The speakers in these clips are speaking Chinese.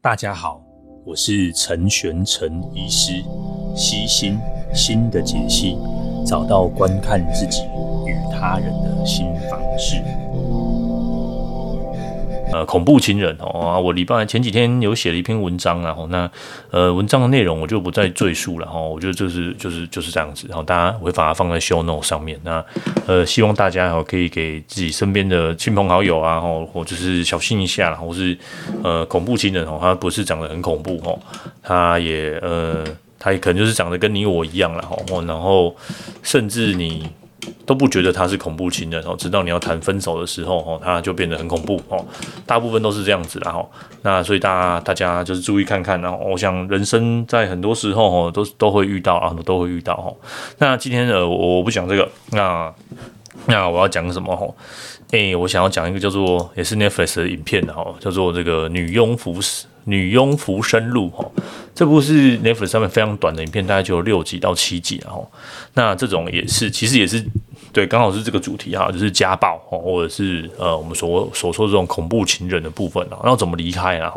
大家好，我是陈玄陈医师，悉心心的解析，找到观看自己与他人的新方式。呃，恐怖情人哦，我礼拜前几天有写了一篇文章，然后那呃文章的内容我就不再赘述了哈，我觉得就是就是就是这样子，然后大家我会把它放在 show note 上面，那呃希望大家可以给自己身边的亲朋好友啊，或就是小心一下，或是呃恐怖情人哦，他不是长得很恐怖哦，他也呃他也可能就是长得跟你我一样了哈，然后甚至你。都不觉得他是恐怖情人哦，直到你要谈分手的时候哦，他就变得很恐怖哦。大部分都是这样子啦哈。那所以大家大家就是注意看看，然后我想人生在很多时候哦，都都会遇到啊，都会遇到哦。那今天呢，我不讲这个，那那我要讲什么哈？诶，我想要讲一个叫做也是 Netflix 的影片的哈，叫做这个女佣浮女佣浮生录哈。这部是 Netflix 上面非常短的影片，大概就有六集到七集然后，那这种也是其实也是对，刚好是这个主题哈，就是家暴或者是呃我们所所说的这种恐怖情人的部分啊，然后怎么离开呢？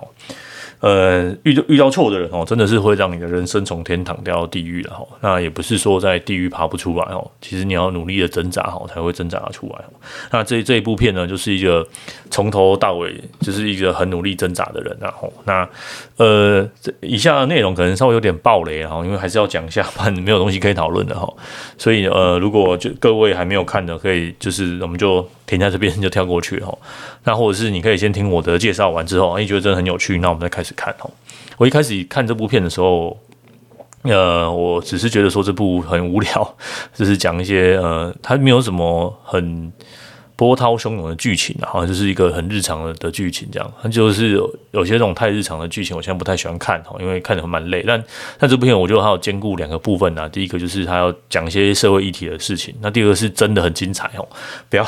呃，遇到遇到错的人哦，真的是会让你的人生从天堂掉到地狱了哈。那也不是说在地狱爬不出来哦，其实你要努力的挣扎哈，才会挣扎得出来。那这这一部片呢，就是一个从头到尾就是一个很努力挣扎的人然后，那呃，以下的内容可能稍微有点暴雷哈，因为还是要讲一下，不然没有东西可以讨论的哈。所以呃，如果就各位还没有看的，可以就是我们就。停在这边就跳过去哦，那或者是你可以先听我的介绍完之后，你觉得真的很有趣，那我们再开始看哦。我一开始看这部片的时候，呃，我只是觉得说这部很无聊，就是讲一些呃，它没有什么很。波涛汹涌的剧情啊，好像就是一个很日常的剧情，这样，它就是有，有些这种太日常的剧情，我现在不太喜欢看哈，因为看的蛮累。但但这部片我觉得它有兼顾两个部分啊，第一个就是它要讲一些社会议题的事情，那第二个是真的很精彩哦，不要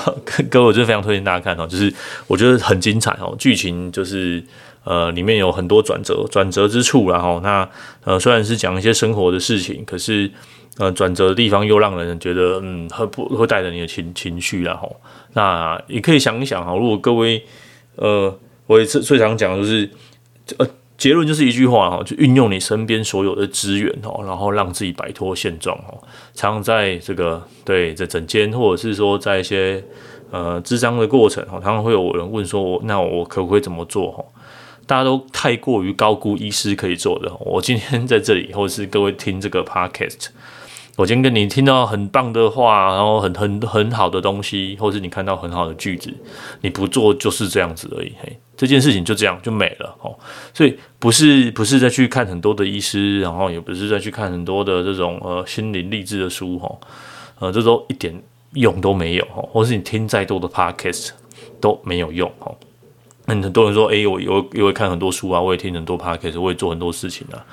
各位，我就非常推荐大家看哦，就是我觉得很精彩哦，剧情就是呃里面有很多转折转折之处，然后那呃虽然是讲一些生活的事情，可是。呃，转折的地方又让人觉得，嗯，会不会带着你的情情绪啦？吼，那也可以想一想哈，如果各位，呃，我也是最常讲就是，呃，结论就是一句话哈，就运用你身边所有的资源哦，然后让自己摆脱现状哦。常常在这个对在整间，或者是说在一些呃咨商的过程哈，常常会有人问说，我那我可不可以怎么做？哈，大家都太过于高估医师可以做的。我今天在这里，或者是各位听这个 podcast。我今天跟你听到很棒的话，然后很很很好的东西，或是你看到很好的句子，你不做就是这样子而已。嘿，这件事情就这样就没了哦。所以不是不是再去看很多的医师，然后也不是再去看很多的这种呃心灵励志的书哈，呃，这都一点用都没有哈，或是你听再多的 podcast 都没有用哈。那很多人说，诶，我有也会看很多书啊，我也听很多 podcast，我也做很多事情啊。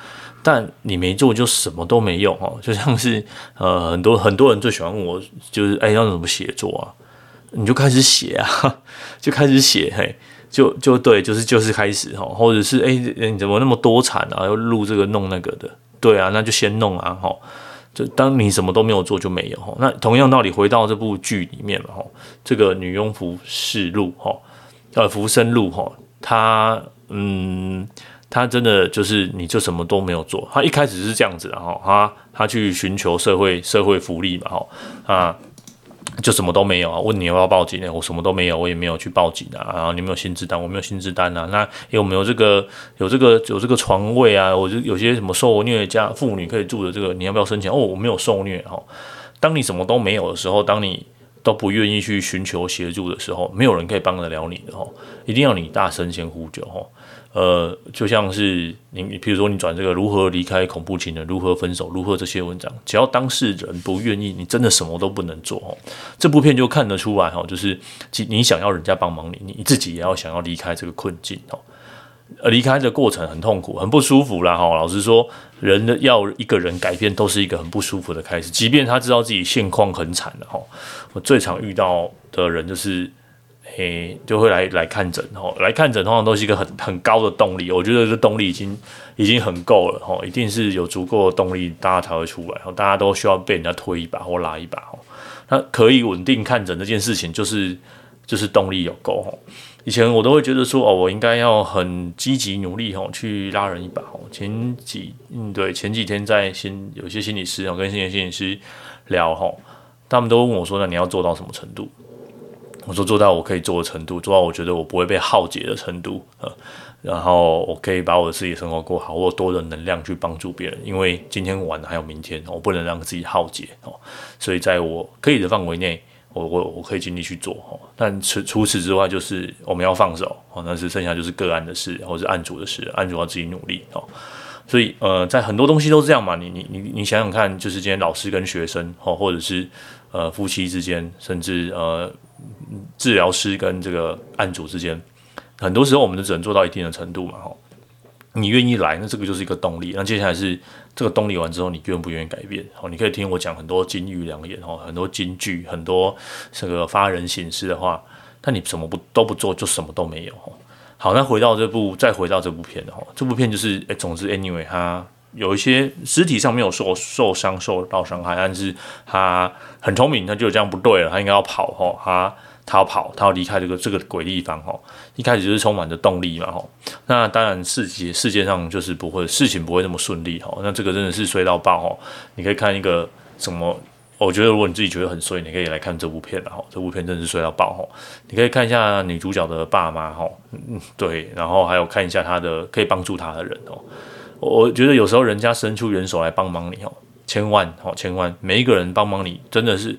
但你没做就什么都没用哦，就像是呃很多很多人最喜欢问我，就是哎要怎么写作啊？你就开始写啊，就开始写嘿，就就对，就是就是开始哈，或者是哎你怎么那么多产啊？要录这个弄那个的，对啊，那就先弄啊哈。就当你什么都没有做就没有哈。那同样道理回到这部剧里面嘛哈，这个女佣服试录哈，呃浮生路哈，他嗯。他真的就是，你就什么都没有做。他一开始是这样子，然后他他去寻求社会社会福利嘛，哈啊，就什么都没有啊。问你要不要报警呢？我什么都没有，我也没有去报警啊。然后你没有薪资单，我没有薪资单啊。那有没有这个有这个有这个床位啊？我就有些什么受虐家妇女可以住的这个，你要不要申请？哦，我没有受虐哈。当你什么都没有的时候，当你都不愿意去寻求协助的时候，没有人可以帮得了你的哈。一定要你大声先呼救哈。呃，就像是你，你比如说你转这个如何离开恐怖情人，如何分手，如何这些文章，只要当事人不愿意，你真的什么都不能做哦。这部片就看得出来哈，就是你想要人家帮忙你，你自己也要想要离开这个困境哦。离开的过程很痛苦，很不舒服啦哈。老实说，人的要一个人改变，都是一个很不舒服的开始，即便他知道自己现况很惨的哈。我最常遇到的人就是。诶，就会来来看诊吼，来看诊通常都是一个很很高的动力，我觉得这动力已经已经很够了吼，一定是有足够的动力，大家才会出来，大家都需要被人家推一把或拉一把吼。那可以稳定看诊这件事情，就是就是动力有够吼。以前我都会觉得说，哦，我应该要很积极努力吼，去拉人一把吼。前几嗯对，前几天在心有些心理师，我跟心理心理师聊吼，他们都问我说，那你要做到什么程度？我说做到我可以做的程度，做到我觉得我不会被耗竭的程度，呃，然后我可以把我的自己生活过好，我有多的能量去帮助别人，因为今天晚还有明天，我不能让自己耗竭哦，所以在我可以的范围内，我我我可以尽力去做哦，但除除此之外，就是我们要放手哦，那是剩下就是个案的事，或者是案主的事，案主要自己努力哦，所以呃，在很多东西都这样嘛，你你你你想想看，就是今天老师跟学生哦，或者是呃夫妻之间，甚至呃。治疗师跟这个案主之间，很多时候我们都只能做到一定的程度嘛，吼。你愿意来，那这个就是一个动力。那接下来是这个动力完之后，你愿不愿意改变？哦，你可以听我讲很多金玉良言，哦，很多金句，很多这个发人省思的话。但你什么不都不做，就什么都没有。好，那回到这部，再回到这部片，哦，这部片就是，哎，总之，anyway，他有一些实体上没有受受伤、受到伤害，但是他很聪明，他就这样不对了，他应该要跑，哦，他。他要跑，他要离开这个这个鬼地方吼，一开始就是充满着动力嘛吼。那当然世界世界上就是不会事情不会那么顺利吼。那这个真的是衰到爆吼。你可以看一个什么？我觉得如果你自己觉得很衰，你可以来看这部片吼。这部片真的是衰到爆吼。你可以看一下女主角的爸妈吼，嗯对，然后还有看一下他的可以帮助他的人哦。我觉得有时候人家伸出援手来帮忙你哦，千万哦千万，每一个人帮忙你真的是，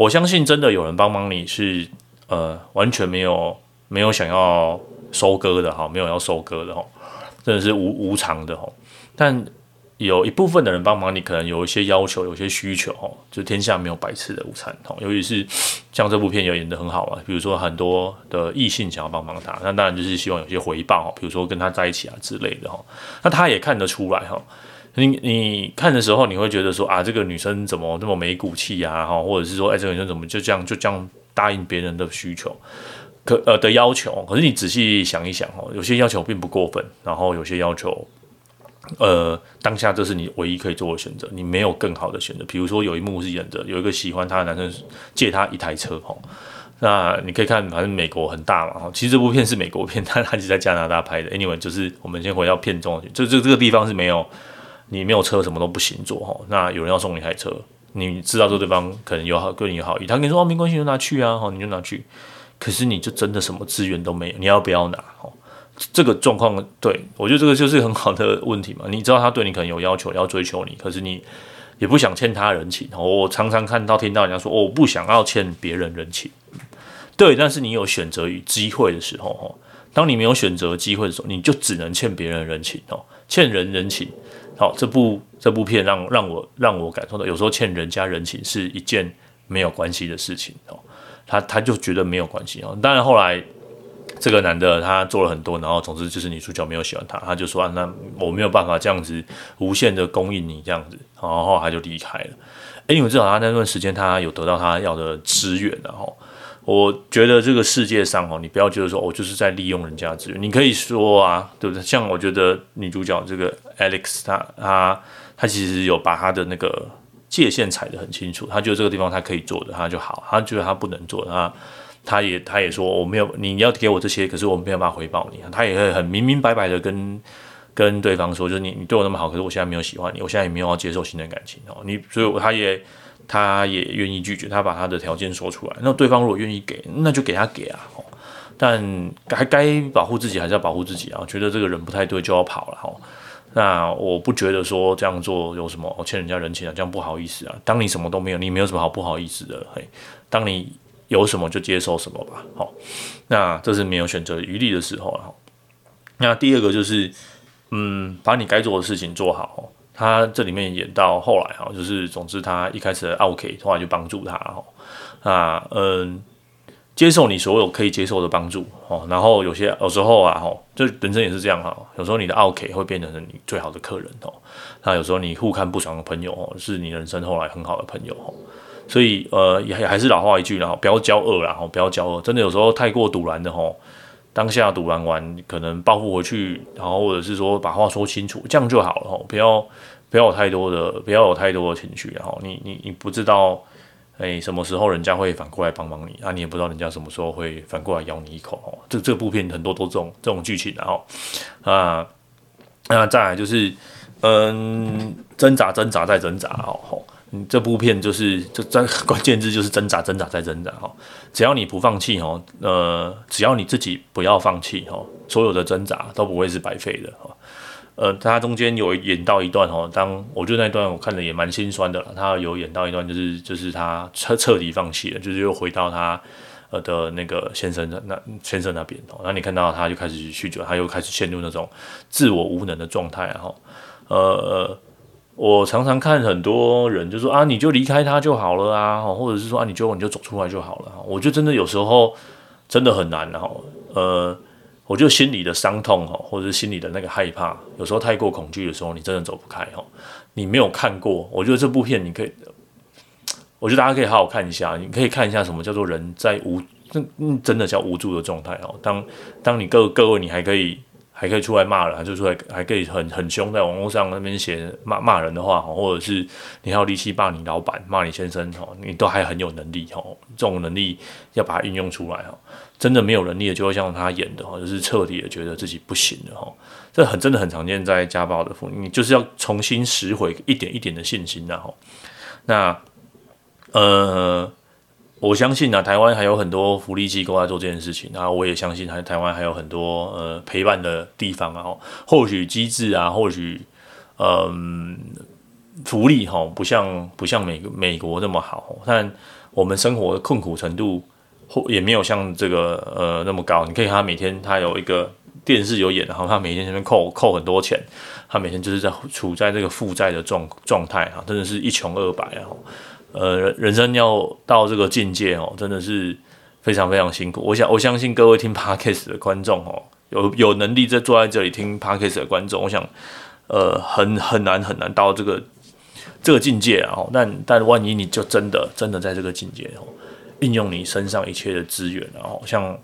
我相信真的有人帮忙你是。呃，完全没有没有想要收割的哈，没有要收割的哈，真的是无无偿的哈。但有一部分的人帮忙你，可能有一些要求，有些需求哈，就天下没有白吃的午餐哈。尤其是像这部片有演得很好嘛，比如说很多的异性想要帮忙他，那当然就是希望有些回报，比如说跟他在一起啊之类的哈。那他也看得出来哈，你你看的时候，你会觉得说啊，这个女生怎么那么没骨气啊哈，或者是说，哎，这个女生怎么就这样就这样。答应别人的需求，可呃的要求，可是你仔细想一想哦，有些要求并不过分，然后有些要求，呃，当下这是你唯一可以做的选择，你没有更好的选择。比如说有一幕是演着有一个喜欢她的男生借她一台车哈，那你可以看，反正美国很大嘛，哈其实这部片是美国片，但它是在加拿大拍的。Anyway，就是我们先回到片中，就这这个地方是没有你没有车，什么都不行做哈。那有人要送你一台车。你知道这对方可能有好对你有好意，他跟你说哦，没关系，就拿去啊，好，你就拿去。可是你就真的什么资源都没有，你要不要拿？哦，这个状况，对，我觉得这个就是很好的问题嘛。你知道他对你可能有要求，要追求你，可是你也不想欠他人情。我常常看到听到人家说，哦，我不想要欠别人人情。对，但是你有选择与机会的时候，哦，当你没有选择机会的时候，你就只能欠别人人情哦，欠人人情。好，这部这部片让让我让我感受到，有时候欠人家人情是一件没有关系的事情哦。他他就觉得没有关系哦。当然后来这个男的他做了很多，然后总之就是女主角没有喜欢他，他就说啊，那我没有办法这样子无限的供应你这样子，然后他就离开了。诶，因为至少他那段时间他有得到他要的资源，然后。我觉得这个世界上哦，你不要觉得说我就是在利用人家资源。你可以说啊，对不对？像我觉得女主角这个 Alex，她她她其实有把她的那个界限踩得很清楚。她觉得这个地方她可以做的，她就好；她觉得她不能做，她她也她也说我没有，你要给我这些，可是我没有办法回报你。她也会很明明白白的跟跟对方说，就是你你对我那么好，可是我现在没有喜欢你，我现在也没有要接受新的感情哦。你所以她也。他也愿意拒绝，他把他的条件说出来。那对方如果愿意给，那就给他给啊。但还该保护自己还是要保护自己啊。觉得这个人不太对就要跑了哈。那我不觉得说这样做有什么欠人家人情啊，这样不好意思啊。当你什么都没有，你没有什么好不好意思的。嘿，当你有什么就接受什么吧。好，那这是没有选择余地的时候了。那第二个就是，嗯，把你该做的事情做好。他这里面演到后来哈，就是总之他一开始的 OK，后来就帮助他哈，啊嗯，接受你所有可以接受的帮助哦，然后有些有时候啊哈，就人生也是这样哈，有时候你的 OK 会变成你最好的客人哦，那有时候你互看不爽的朋友哦，是你人生后来很好的朋友哦，所以呃也还是老话一句然后不要骄傲啦，不要骄傲，真的有时候太过赌烂的吼。当下赌完完，可能报复回去，然后或者是说把话说清楚，这样就好了。不要不要有太多的，不要有太多的情绪。然后你你你不知道，哎，什么时候人家会反过来帮忙你啊？你也不知道人家什么时候会反过来咬你一口哦。这这部片很多都这种这种剧情，然后啊，那再来就是嗯，挣扎挣扎再挣扎哦。嗯，这部片就是这这关键字就是挣扎挣扎再挣扎哈。只要你不放弃哦，呃，只要你自己不要放弃哦，所有的挣扎都不会是白费的哈。呃，他中间有演到一段哦，当我觉得那段我看的也蛮心酸的了。他有演到一段就是就是他彻彻底放弃了，就是又回到他呃的那个先生的那先生那边哦。那你看到他就开始酗酒，他又开始陷入那种自我无能的状态，然后呃。我常常看很多人就说啊，你就离开他就好了啊，或者是说啊，你就你就走出来就好了。我觉得真的有时候真的很难哈。呃，我就心里的伤痛哈，或者是心里的那个害怕，有时候太过恐惧的时候，你真的走不开哈。你没有看过，我觉得这部片你可以，我觉得大家可以好好看一下。你可以看一下什么叫做人在无，真真的叫无助的状态哦。当当你各各位你还可以。还可以出来骂人，就出来还可以很很凶，在网络上那边写骂骂人的话，或者是你还有力气骂你老板、骂你先生，你都还很有能力，这种能力要把它运用出来哦，真的没有能力的，就会像他演的，就是彻底的觉得自己不行了，这很真的很常见在家暴的妇女，你就是要重新拾回一点一点的信心，然后，那，呃。我相信啊，台湾还有很多福利机构在做这件事情，然后我也相信，还台湾还有很多呃陪伴的地方啊，或许机制啊，或许嗯福利哈，不像不像美美国那么好，但我们生活的困苦程度或也没有像这个呃那么高。你可以看他每天他有一个电视有演，然后他每天这边扣扣很多钱，他每天就是在处在这个负债的状状态啊，真的是一穷二白啊。呃，人生要到这个境界哦，真的是非常非常辛苦。我想，我相信各位听 Podcast 的观众哦，有有能力在坐在这里听 Podcast 的观众，我想，呃，很很难很难到这个这个境界哦。但但万一你就真的真的在这个境界哦，运用你身上一切的资源，然后像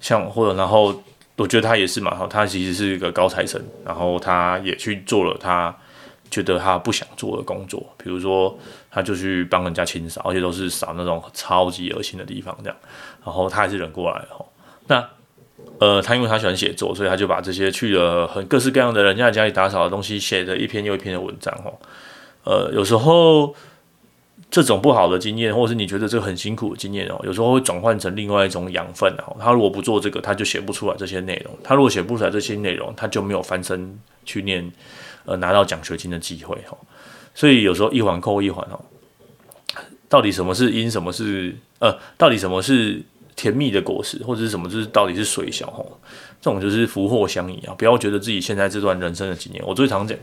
像或者然后，我觉得他也是嘛，他其实是一个高材生，然后他也去做了他。觉得他不想做的工作，比如说，他就去帮人家清扫，而且都是扫那种超级恶心的地方，这样，然后他还是忍过来了。那，呃，他因为他喜欢写作，所以他就把这些去了很各式各样的人家家里打扫的东西，写的一篇又一篇的文章。哦，呃，有时候这种不好的经验，或者是你觉得这个很辛苦的经验哦，有时候会转换成另外一种养分。哦，他如果不做这个，他就写不出来这些内容；他如果写不出来这些内容，他就没有翻身去念。呃，拿到奖学金的机会哈，所以有时候一环扣一环哦，到底什么是因，什么是呃，到底什么是甜蜜的果实，或者是什么就是到底是水小哈，这种就是福祸相依啊！不要觉得自己现在这段人生的几年，我最常讲，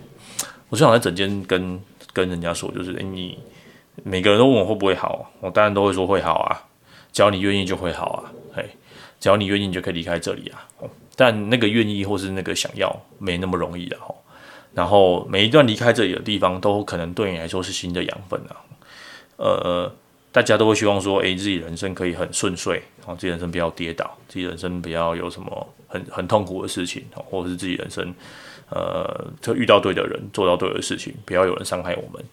我最常在整间跟跟人家说，就是诶，你每个人都问我会不会好，我当然都会说会好啊，只要你愿意就会好啊，嘿，只要你愿意你就可以离开这里啊，但那个愿意或是那个想要没那么容易的哈。然后每一段离开这里的地方，都可能对你来说是新的养分啊。呃，大家都会希望说，诶，自己人生可以很顺遂，然后自己人生不要跌倒，自己人生不要有什么很很痛苦的事情，或者是自己人生，呃，就遇到对的人，做到对的事情，不要有人伤害我们，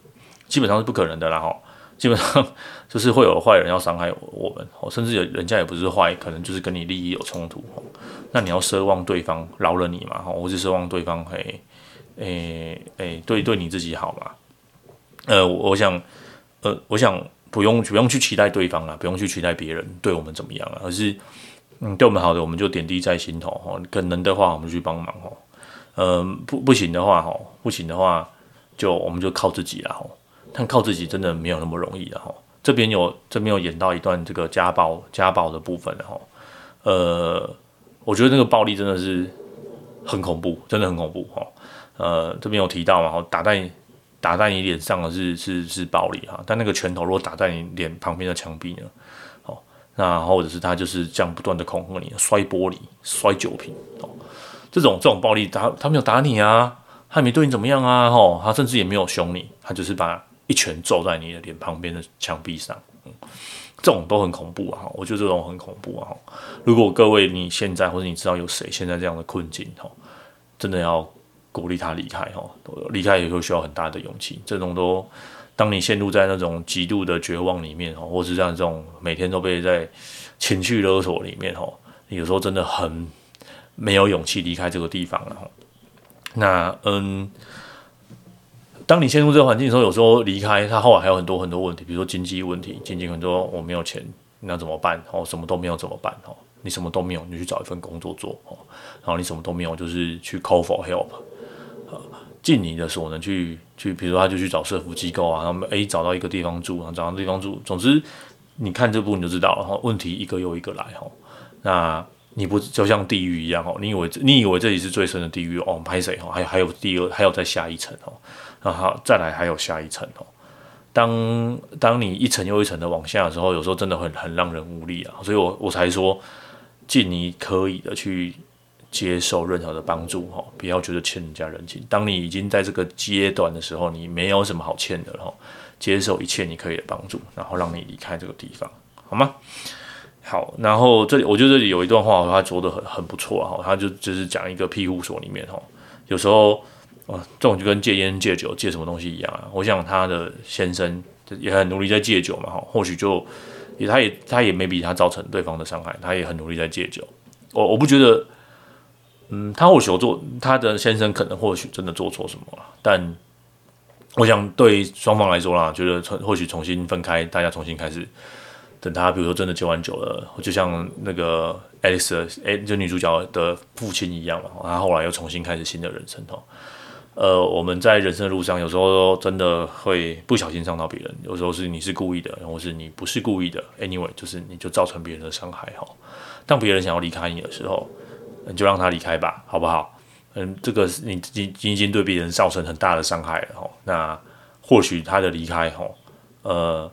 基本上是不可能的啦。哈，基本上 就是会有坏人要伤害我们，甚至有人家也不是坏，可能就是跟你利益有冲突。那你要奢望对方饶了你嘛？哈，或是奢望对方嘿。诶、欸、诶、对对你自己好嘛？呃，我想，呃，我想不用不用去期待对方啊，不用去期待别人对我们怎么样啊，而是嗯，对我们好的，我们就点滴在心头哈。可能的话，我们去帮忙哦。嗯，不不行的话哈，不行的话，就我们就靠自己了哈。但靠自己真的没有那么容易的哈。这边有这边有演到一段这个家暴家暴的部分哈。呃，我觉得那个暴力真的是很恐怖，真的很恐怖哈。呃，这边有提到嘛？哈，打在打在你脸上的是是是暴力哈，但那个拳头如果打在你脸旁边的墙壁呢？哦，那或者是他就是这样不断的恐吓你，摔玻璃、摔酒瓶哦，这种这种暴力，他他没有打你啊，他也没对你怎么样啊，吼，他甚至也没有凶你，他就是把一拳揍在你的脸旁边的墙壁上，嗯，这种都很恐怖啊，我觉得这种很恐怖啊，如果各位你现在或者你知道有谁现在这样的困境，吼，真的要。鼓励他离开哈，离开以后需要很大的勇气，这种都当你陷入在那种极度的绝望里面哦，或是像这种每天都被在情绪勒索里面哦，有时候真的很没有勇气离开这个地方了。那嗯，当你陷入这个环境的时候，有时候离开他后来还有很多很多问题，比如说经济问题，经济很多我没有钱，那怎么办？哦，什么都没有怎么办？哦，你什么都没有，你去找一份工作做哦，然后你什么都没有，就是去 call for help。尽你的所能去去，比如说他就去找社福机构啊，然后诶找到一个地方住，然后找到地方住，总之你看这部你就知道了哈，问题一个又一个来哈，那你不就像地狱一样哦？你以为你以为这里是最深的地狱哦？拍谁哦？还有还有第二，还有再下一层哦，然后再来还有下一层哦。当当你一层又一层的往下的时候，有时候真的很很让人无力啊，所以我我才说尽你可以的去。接受任何的帮助，哈，不要觉得欠人家人情。当你已经在这个阶段的时候，你没有什么好欠的了，哈，接受一切你可以的帮助，然后让你离开这个地方，好吗？好，然后这里我觉得这里有一段话，他说的很很不错，哈，他就就是讲一个庇护所里面，哈，有时候啊，这种就跟戒烟、戒酒、戒什么东西一样啊。我想他的先生就也很努力在戒酒嘛，哈，或许就也他也他也没比他造成对方的伤害，他也很努力在戒酒。我我不觉得。嗯，他或许做他的先生可能或许真的做错什么了，但我想对双方来说啦，觉得或许重新分开，大家重新开始。等他比如说真的戒完酒了，就像那个 Alice 哎，就女主角的父亲一样嘛，他后来又重新开始新的人生哦。呃，我们在人生的路上，有时候真的会不小心伤到别人，有时候是你是故意的，或是你不是故意的，anyway，就是你就造成别人的伤害哈。当别人想要离开你的时候。你就让他离开吧，好不好？嗯，这个你已经已经对别人造成很大的伤害了哦。那或许他的离开哈，呃，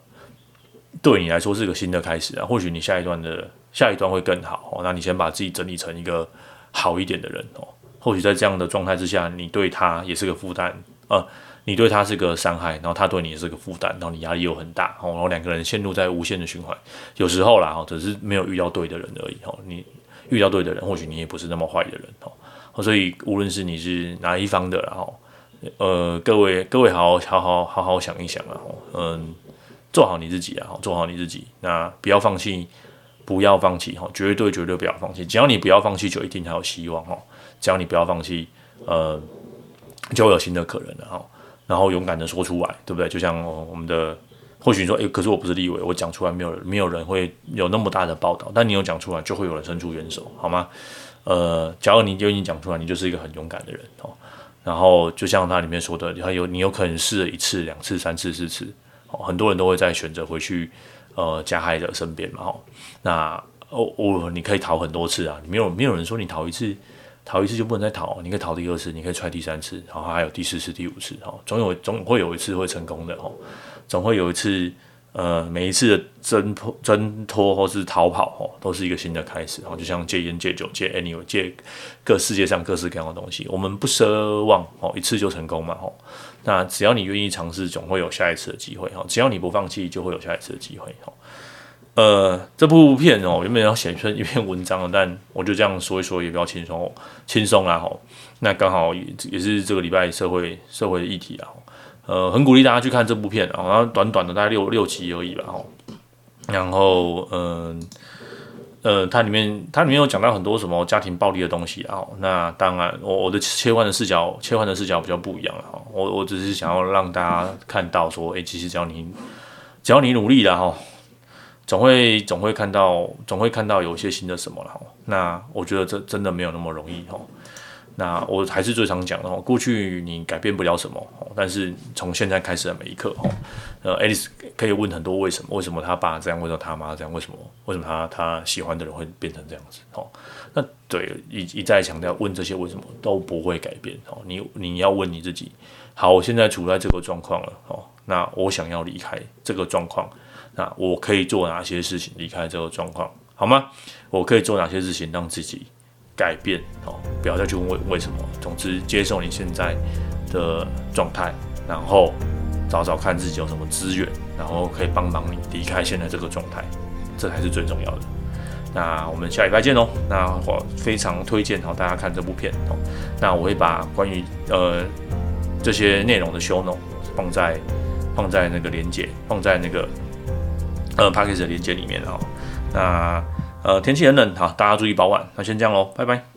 对你来说是个新的开始啊。或许你下一段的下一段会更好哦。那你先把自己整理成一个好一点的人哦。或许在这样的状态之下，你对他也是个负担，呃，你对他是个伤害，然后他对你也是个负担，然后你压力又很大哦。然后两个人陷入在无限的循环。有时候啦，只是没有遇到对的人而已哦。你。遇到对的人，或许你也不是那么坏的人哦。所以无论是你是哪一方的，然后呃，各位各位好好好好好好想一想啊，嗯，做好你自己啊，做好你自己。那不要放弃，不要放弃哈，绝对绝对不要放弃。只要你不要放弃，就一定还有希望哈。只要你不要放弃，呃，就有新的可能的哈。然后勇敢的说出来，对不对？就像我们的。或许你说，诶、可是我不是立委，我讲出来没有人，没有人会有那么大的报道。但你有讲出来，就会有人伸出援手，好吗？呃，假如你就已经讲出来，你就是一个很勇敢的人哦。然后就像他里面说的，他有你有可能试了一次、两次、三次、四次，哦，很多人都会再选择回去呃加害者身边嘛，哦。那哦哦，你可以逃很多次啊，没有没有人说你逃一次，逃一次就不能再逃，你可以逃第二次，你可以踹第三次，然后还有第四次、第五次，哦，总有总会有一次会成功的，哦。总会有一次，呃，每一次的挣脱、挣脱或是逃跑，哦，都是一个新的开始。哦，就像戒烟、戒酒、戒 anyway 戒各世界上各式各样的东西，我们不奢望哦一次就成功嘛，哦，那只要你愿意尝试，总会有下一次的机会，哈，只要你不放弃，就会有下一次的机会，哈。呃，这部片哦，原本要写成一篇文章，但我就这样说一说，也比较轻松，轻松啦，哈。那刚好也也是这个礼拜社会社会的议题啊。呃，很鼓励大家去看这部片，然后短短的大概六六集而已吧，哦。然后，嗯，呃，它里面它里面有讲到很多什么家庭暴力的东西，啊那当然我我的切换的视角切换的视角比较不一样了，哈。我我只是想要让大家看到说，诶，其实只要你只要你努力了，哈，总会总会看到总会看到有一些新的什么了，哈。那我觉得这真的没有那么容易，哈。那我还是最常讲的哦，过去你改变不了什么，但是从现在开始的每一刻，哦，呃，Alice 可以问很多为什么？为什么他爸这样？为什么他妈这样？为什么？为什么他他喜欢的人会变成这样子？哦，那对一一再强调问这些为什么都不会改变哦。你你要问你自己，好，我现在处在这个状况了哦，那我想要离开这个状况，那我可以做哪些事情离开这个状况？好吗？我可以做哪些事情让自己？改变哦，不要再去问为为什么。总之，接受你现在的状态，然后找找看自己有什么资源，然后可以帮忙你离开现在这个状态，这才是最重要的。那我们下礼拜见哦。那我非常推荐哦，大家看这部片哦。那我会把关于呃这些内容的 show 呢放在放在那个连接，放在那个呃 Podcast 的连接里面哦。那呃天气很冷，哈，大家注意保暖。那先这样喽，拜拜。